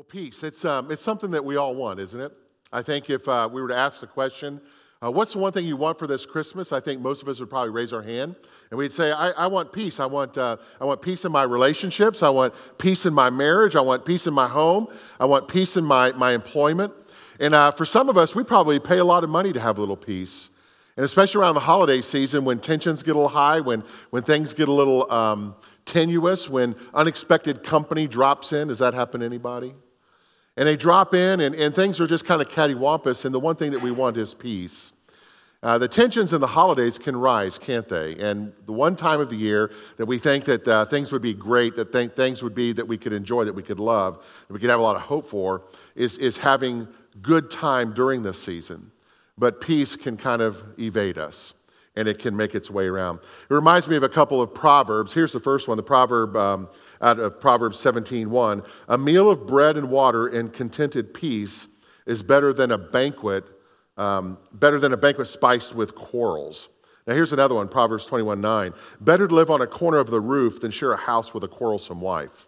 Well, peace, it's, um, it's something that we all want, isn't it? I think if uh, we were to ask the question, uh, what's the one thing you want for this Christmas? I think most of us would probably raise our hand and we'd say, I, I want peace. I want, uh, I want peace in my relationships. I want peace in my marriage. I want peace in my home. I want peace in my, my employment. And uh, for some of us, we probably pay a lot of money to have a little peace. And especially around the holiday season when tensions get a little high, when, when things get a little um, tenuous, when unexpected company drops in. Does that happen to anybody? And they drop in, and, and things are just kind of cattywampus, and the one thing that we want is peace. Uh, the tensions in the holidays can rise, can't they? And the one time of the year that we think that uh, things would be great, that th- things would be that we could enjoy, that we could love, that we could have a lot of hope for, is, is having good time during this season. But peace can kind of evade us and it can make its way around. It reminds me of a couple of proverbs. Here's the first one, the proverb um, out of Proverbs 17:1. A meal of bread and water in contented peace is better than a banquet, um, better than a banquet spiced with quarrels. Now here's another one, Proverbs 21:9. Better to live on a corner of the roof than share a house with a quarrelsome wife.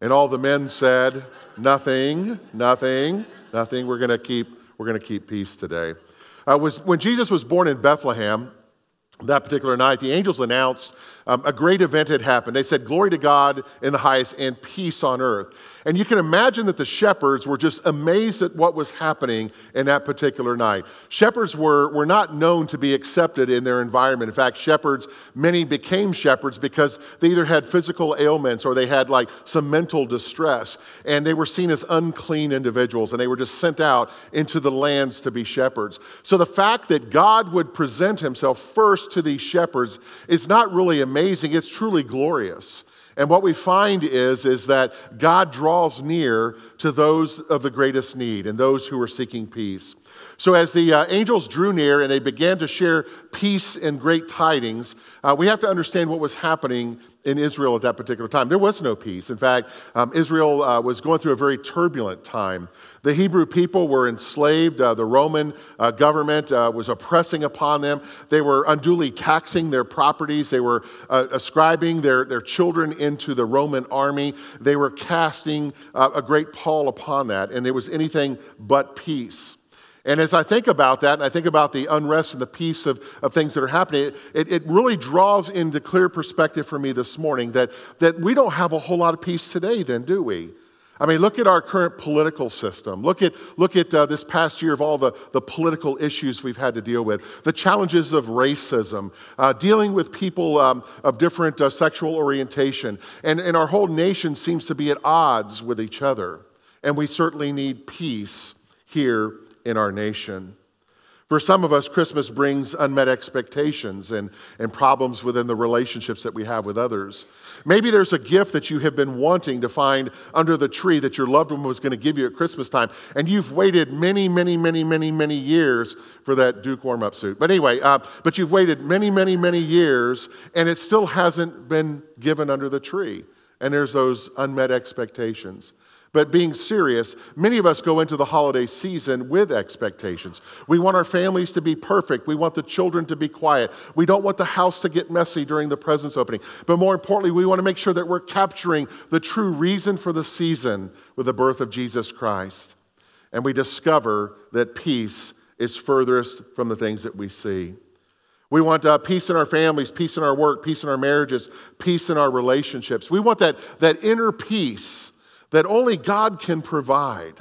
And all the men said, Nothing, nothing, nothing. We're gonna keep, we're gonna keep peace today. Uh, was, when Jesus was born in Bethlehem, that particular night, the angels announced um, a great event had happened. They said, Glory to God in the highest and peace on earth. And you can imagine that the shepherds were just amazed at what was happening in that particular night. Shepherds were, were not known to be accepted in their environment. In fact, shepherds, many became shepherds because they either had physical ailments or they had like some mental distress. And they were seen as unclean individuals and they were just sent out into the lands to be shepherds. So the fact that God would present himself first to these shepherds is not really amazing, it's truly glorious. And what we find is, is that God draws near to those of the greatest need and those who are seeking peace. So, as the uh, angels drew near and they began to share peace and great tidings, uh, we have to understand what was happening in Israel at that particular time. There was no peace. In fact, um, Israel uh, was going through a very turbulent time. The Hebrew people were enslaved. Uh, the Roman uh, government uh, was oppressing upon them. They were unduly taxing their properties. They were uh, ascribing their, their children into the Roman army. They were casting uh, a great pall upon that, and there was anything but peace. And as I think about that, and I think about the unrest and the peace of, of things that are happening, it, it really draws into clear perspective for me this morning that, that we don't have a whole lot of peace today, then, do we? I mean, look at our current political system. Look at, look at uh, this past year of all the, the political issues we've had to deal with, the challenges of racism, uh, dealing with people um, of different uh, sexual orientation. And, and our whole nation seems to be at odds with each other. And we certainly need peace here in our nation. For some of us, Christmas brings unmet expectations and, and problems within the relationships that we have with others. Maybe there's a gift that you have been wanting to find under the tree that your loved one was going to give you at Christmas time, and you've waited many, many, many, many, many years for that Duke warm up suit. But anyway, uh, but you've waited many, many, many years, and it still hasn't been given under the tree. And there's those unmet expectations. But being serious, many of us go into the holiday season with expectations. We want our families to be perfect. We want the children to be quiet. We don't want the house to get messy during the presents opening. But more importantly, we want to make sure that we're capturing the true reason for the season with the birth of Jesus Christ. And we discover that peace is furthest from the things that we see. We want uh, peace in our families, peace in our work, peace in our marriages, peace in our relationships. We want that, that inner peace that only God can provide,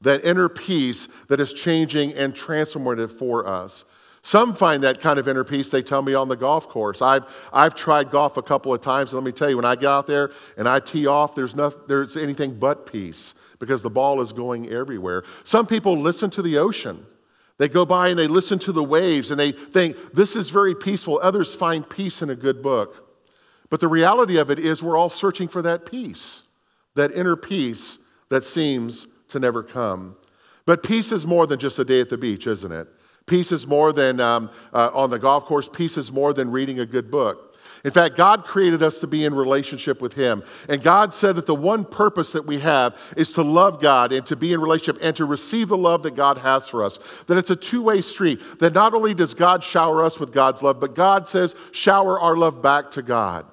that inner peace that is changing and transformative for us. Some find that kind of inner peace, they tell me, on the golf course. I've, I've tried golf a couple of times, and let me tell you, when I get out there and I tee off, there's, no, there's anything but peace because the ball is going everywhere. Some people listen to the ocean. They go by and they listen to the waves and they think, this is very peaceful. Others find peace in a good book. But the reality of it is, we're all searching for that peace that inner peace that seems to never come. But peace is more than just a day at the beach, isn't it? Peace is more than um, uh, on the golf course. Peace is more than reading a good book. In fact, God created us to be in relationship with Him. And God said that the one purpose that we have is to love God and to be in relationship and to receive the love that God has for us. That it's a two way street. That not only does God shower us with God's love, but God says, shower our love back to God.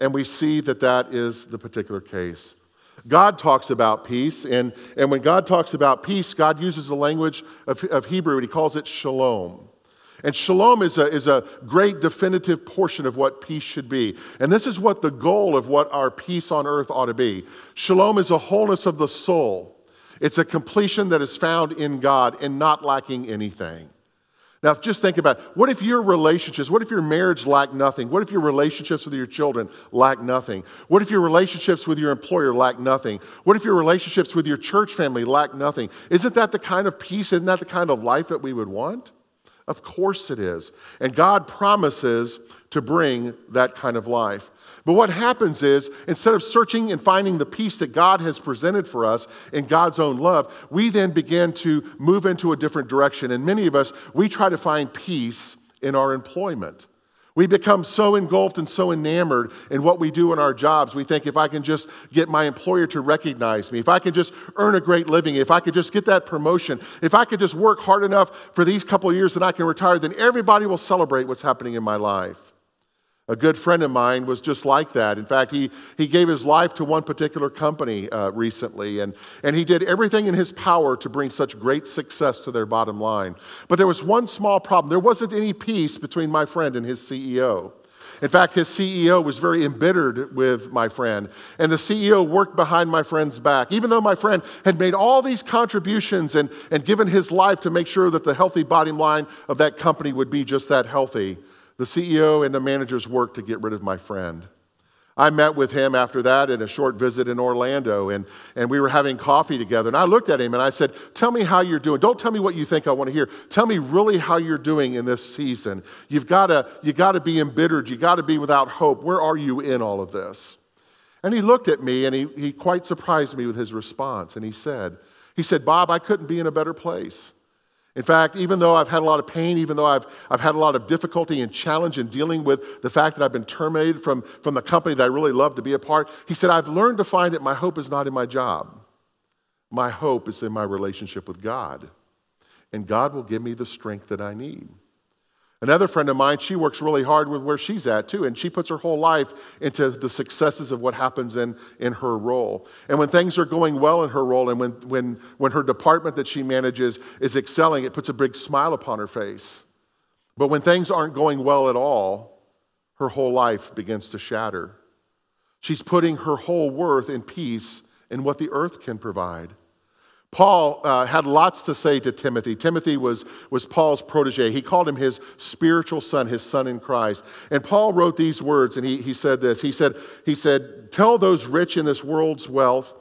And we see that that is the particular case. God talks about peace, and, and when God talks about peace, God uses the language of, of Hebrew, and he calls it shalom. And shalom is a, is a great definitive portion of what peace should be. And this is what the goal of what our peace on earth ought to be. Shalom is a wholeness of the soul, it's a completion that is found in God and not lacking anything. Now, just think about it. what if your relationships, what if your marriage lacked nothing? What if your relationships with your children lack nothing? What if your relationships with your employer lack nothing? What if your relationships with your church family lack nothing? Isn't that the kind of peace? Isn't that the kind of life that we would want? Of course it is. And God promises to bring that kind of life. But what happens is, instead of searching and finding the peace that God has presented for us in God's own love, we then begin to move into a different direction. And many of us, we try to find peace in our employment. We become so engulfed and so enamored in what we do in our jobs. We think if I can just get my employer to recognize me, if I can just earn a great living, if I could just get that promotion, if I could just work hard enough for these couple of years that I can retire, then everybody will celebrate what's happening in my life. A good friend of mine was just like that. In fact, he, he gave his life to one particular company uh, recently, and, and he did everything in his power to bring such great success to their bottom line. But there was one small problem there wasn't any peace between my friend and his CEO. In fact, his CEO was very embittered with my friend, and the CEO worked behind my friend's back. Even though my friend had made all these contributions and, and given his life to make sure that the healthy bottom line of that company would be just that healthy, the CEO and the managers worked to get rid of my friend. I met with him after that in a short visit in Orlando, and, and we were having coffee together. And I looked at him and I said, Tell me how you're doing. Don't tell me what you think I want to hear. Tell me really how you're doing in this season. You've got to, you got to be embittered. You've got to be without hope. Where are you in all of this? And he looked at me and he, he quite surprised me with his response. And he said, he said, Bob, I couldn't be in a better place. In fact, even though I've had a lot of pain, even though I've, I've had a lot of difficulty and challenge in dealing with the fact that I've been terminated from, from the company that I really love to be a part, he said, I've learned to find that my hope is not in my job. My hope is in my relationship with God. And God will give me the strength that I need. Another friend of mine, she works really hard with where she's at too, and she puts her whole life into the successes of what happens in, in her role. And when things are going well in her role, and when, when, when her department that she manages is excelling, it puts a big smile upon her face. But when things aren't going well at all, her whole life begins to shatter. She's putting her whole worth in peace in what the earth can provide. Paul uh, had lots to say to Timothy. Timothy was, was Paul's protege. He called him his spiritual son, his son in Christ. And Paul wrote these words, and he, he said this. He said, he said, Tell those rich in this world's wealth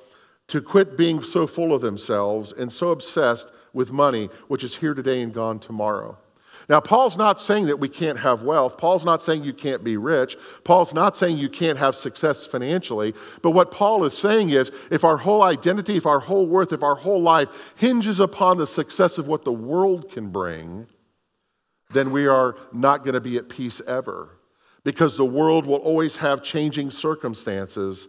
to quit being so full of themselves and so obsessed with money, which is here today and gone tomorrow. Now, Paul's not saying that we can't have wealth. Paul's not saying you can't be rich. Paul's not saying you can't have success financially. But what Paul is saying is if our whole identity, if our whole worth, if our whole life hinges upon the success of what the world can bring, then we are not going to be at peace ever. Because the world will always have changing circumstances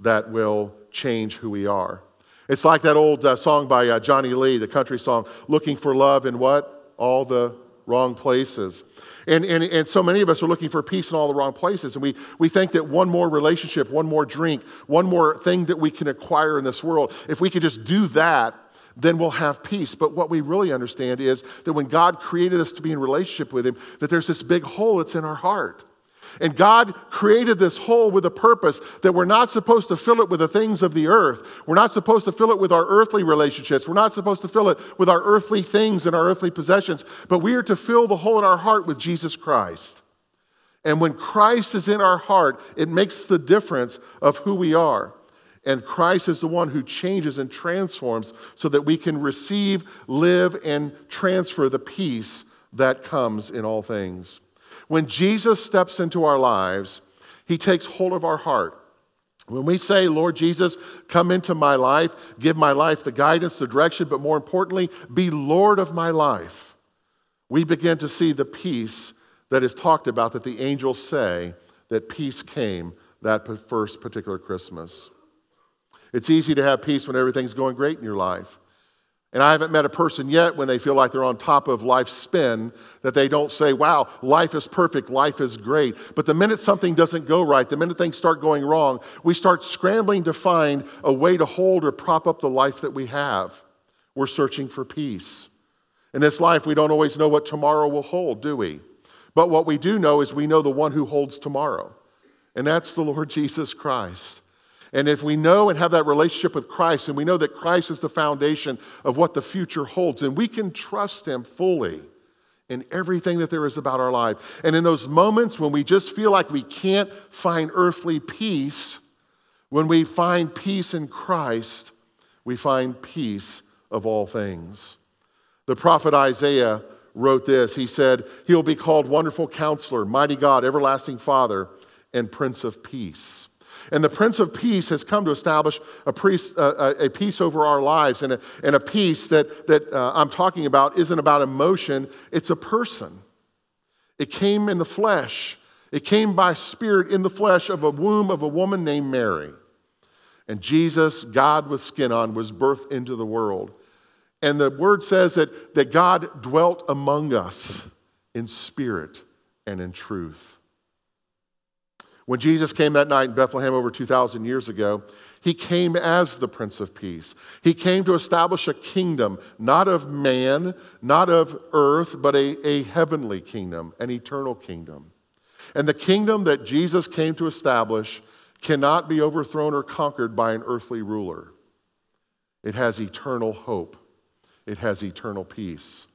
that will change who we are. It's like that old uh, song by uh, Johnny Lee, the country song, Looking for Love in what? All the wrong places. And, and, and so many of us are looking for peace in all the wrong places. And we, we think that one more relationship, one more drink, one more thing that we can acquire in this world, if we could just do that, then we'll have peace. But what we really understand is that when God created us to be in relationship with Him, that there's this big hole that's in our heart. And God created this hole with a purpose that we're not supposed to fill it with the things of the earth. We're not supposed to fill it with our earthly relationships. We're not supposed to fill it with our earthly things and our earthly possessions, but we are to fill the hole in our heart with Jesus Christ. And when Christ is in our heart, it makes the difference of who we are. And Christ is the one who changes and transforms so that we can receive, live, and transfer the peace that comes in all things. When Jesus steps into our lives, he takes hold of our heart. When we say, Lord Jesus, come into my life, give my life the guidance, the direction, but more importantly, be Lord of my life, we begin to see the peace that is talked about that the angels say that peace came that first particular Christmas. It's easy to have peace when everything's going great in your life. And I haven't met a person yet when they feel like they're on top of life's spin that they don't say, wow, life is perfect, life is great. But the minute something doesn't go right, the minute things start going wrong, we start scrambling to find a way to hold or prop up the life that we have. We're searching for peace. In this life, we don't always know what tomorrow will hold, do we? But what we do know is we know the one who holds tomorrow, and that's the Lord Jesus Christ. And if we know and have that relationship with Christ, and we know that Christ is the foundation of what the future holds, and we can trust Him fully in everything that there is about our life. And in those moments when we just feel like we can't find earthly peace, when we find peace in Christ, we find peace of all things. The prophet Isaiah wrote this. He said, He'll be called Wonderful Counselor, Mighty God, Everlasting Father, and Prince of Peace. And the Prince of Peace has come to establish a, priest, uh, a peace over our lives and a, and a peace that, that uh, I'm talking about isn't about emotion, it's a person. It came in the flesh, it came by spirit in the flesh of a womb of a woman named Mary. And Jesus, God with skin on, was birthed into the world. And the word says that, that God dwelt among us in spirit and in truth. When Jesus came that night in Bethlehem over 2,000 years ago, he came as the Prince of Peace. He came to establish a kingdom, not of man, not of earth, but a, a heavenly kingdom, an eternal kingdom. And the kingdom that Jesus came to establish cannot be overthrown or conquered by an earthly ruler. It has eternal hope, it has eternal peace.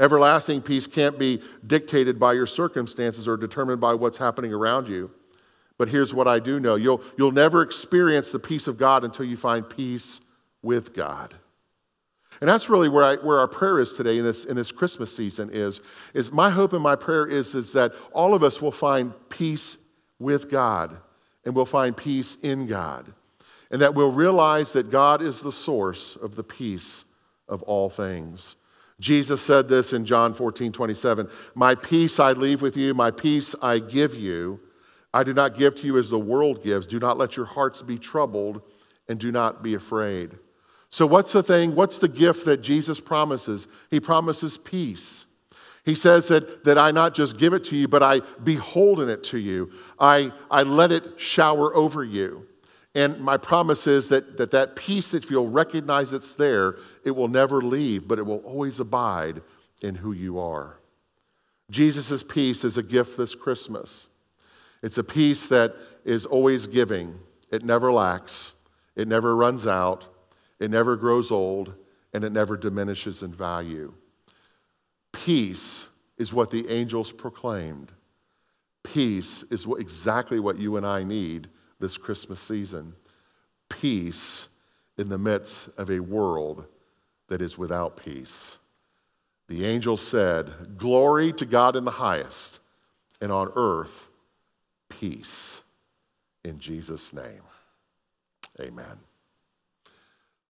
Everlasting peace can't be dictated by your circumstances or determined by what's happening around you. But here's what I do know you'll, you'll never experience the peace of God until you find peace with God. And that's really where, I, where our prayer is today in this, in this Christmas season is, is my hope and my prayer is, is that all of us will find peace with God and we'll find peace in God. And that we'll realize that God is the source of the peace of all things. Jesus said this in John 14, 27 My peace I leave with you, my peace I give you. I do not give to you as the world gives. Do not let your hearts be troubled and do not be afraid. So, what's the thing? What's the gift that Jesus promises? He promises peace. He says that, that I not just give it to you, but I beholden it to you. I, I let it shower over you. And my promise is that, that that peace that you'll recognize it's there, it will never leave, but it will always abide in who you are. Jesus' peace is a gift this Christmas. It's a peace that is always giving, it never lacks, it never runs out, it never grows old, and it never diminishes in value. Peace is what the angels proclaimed. Peace is exactly what you and I need this Christmas season. Peace in the midst of a world that is without peace. The angel said, Glory to God in the highest, and on earth, peace. In Jesus' name, amen.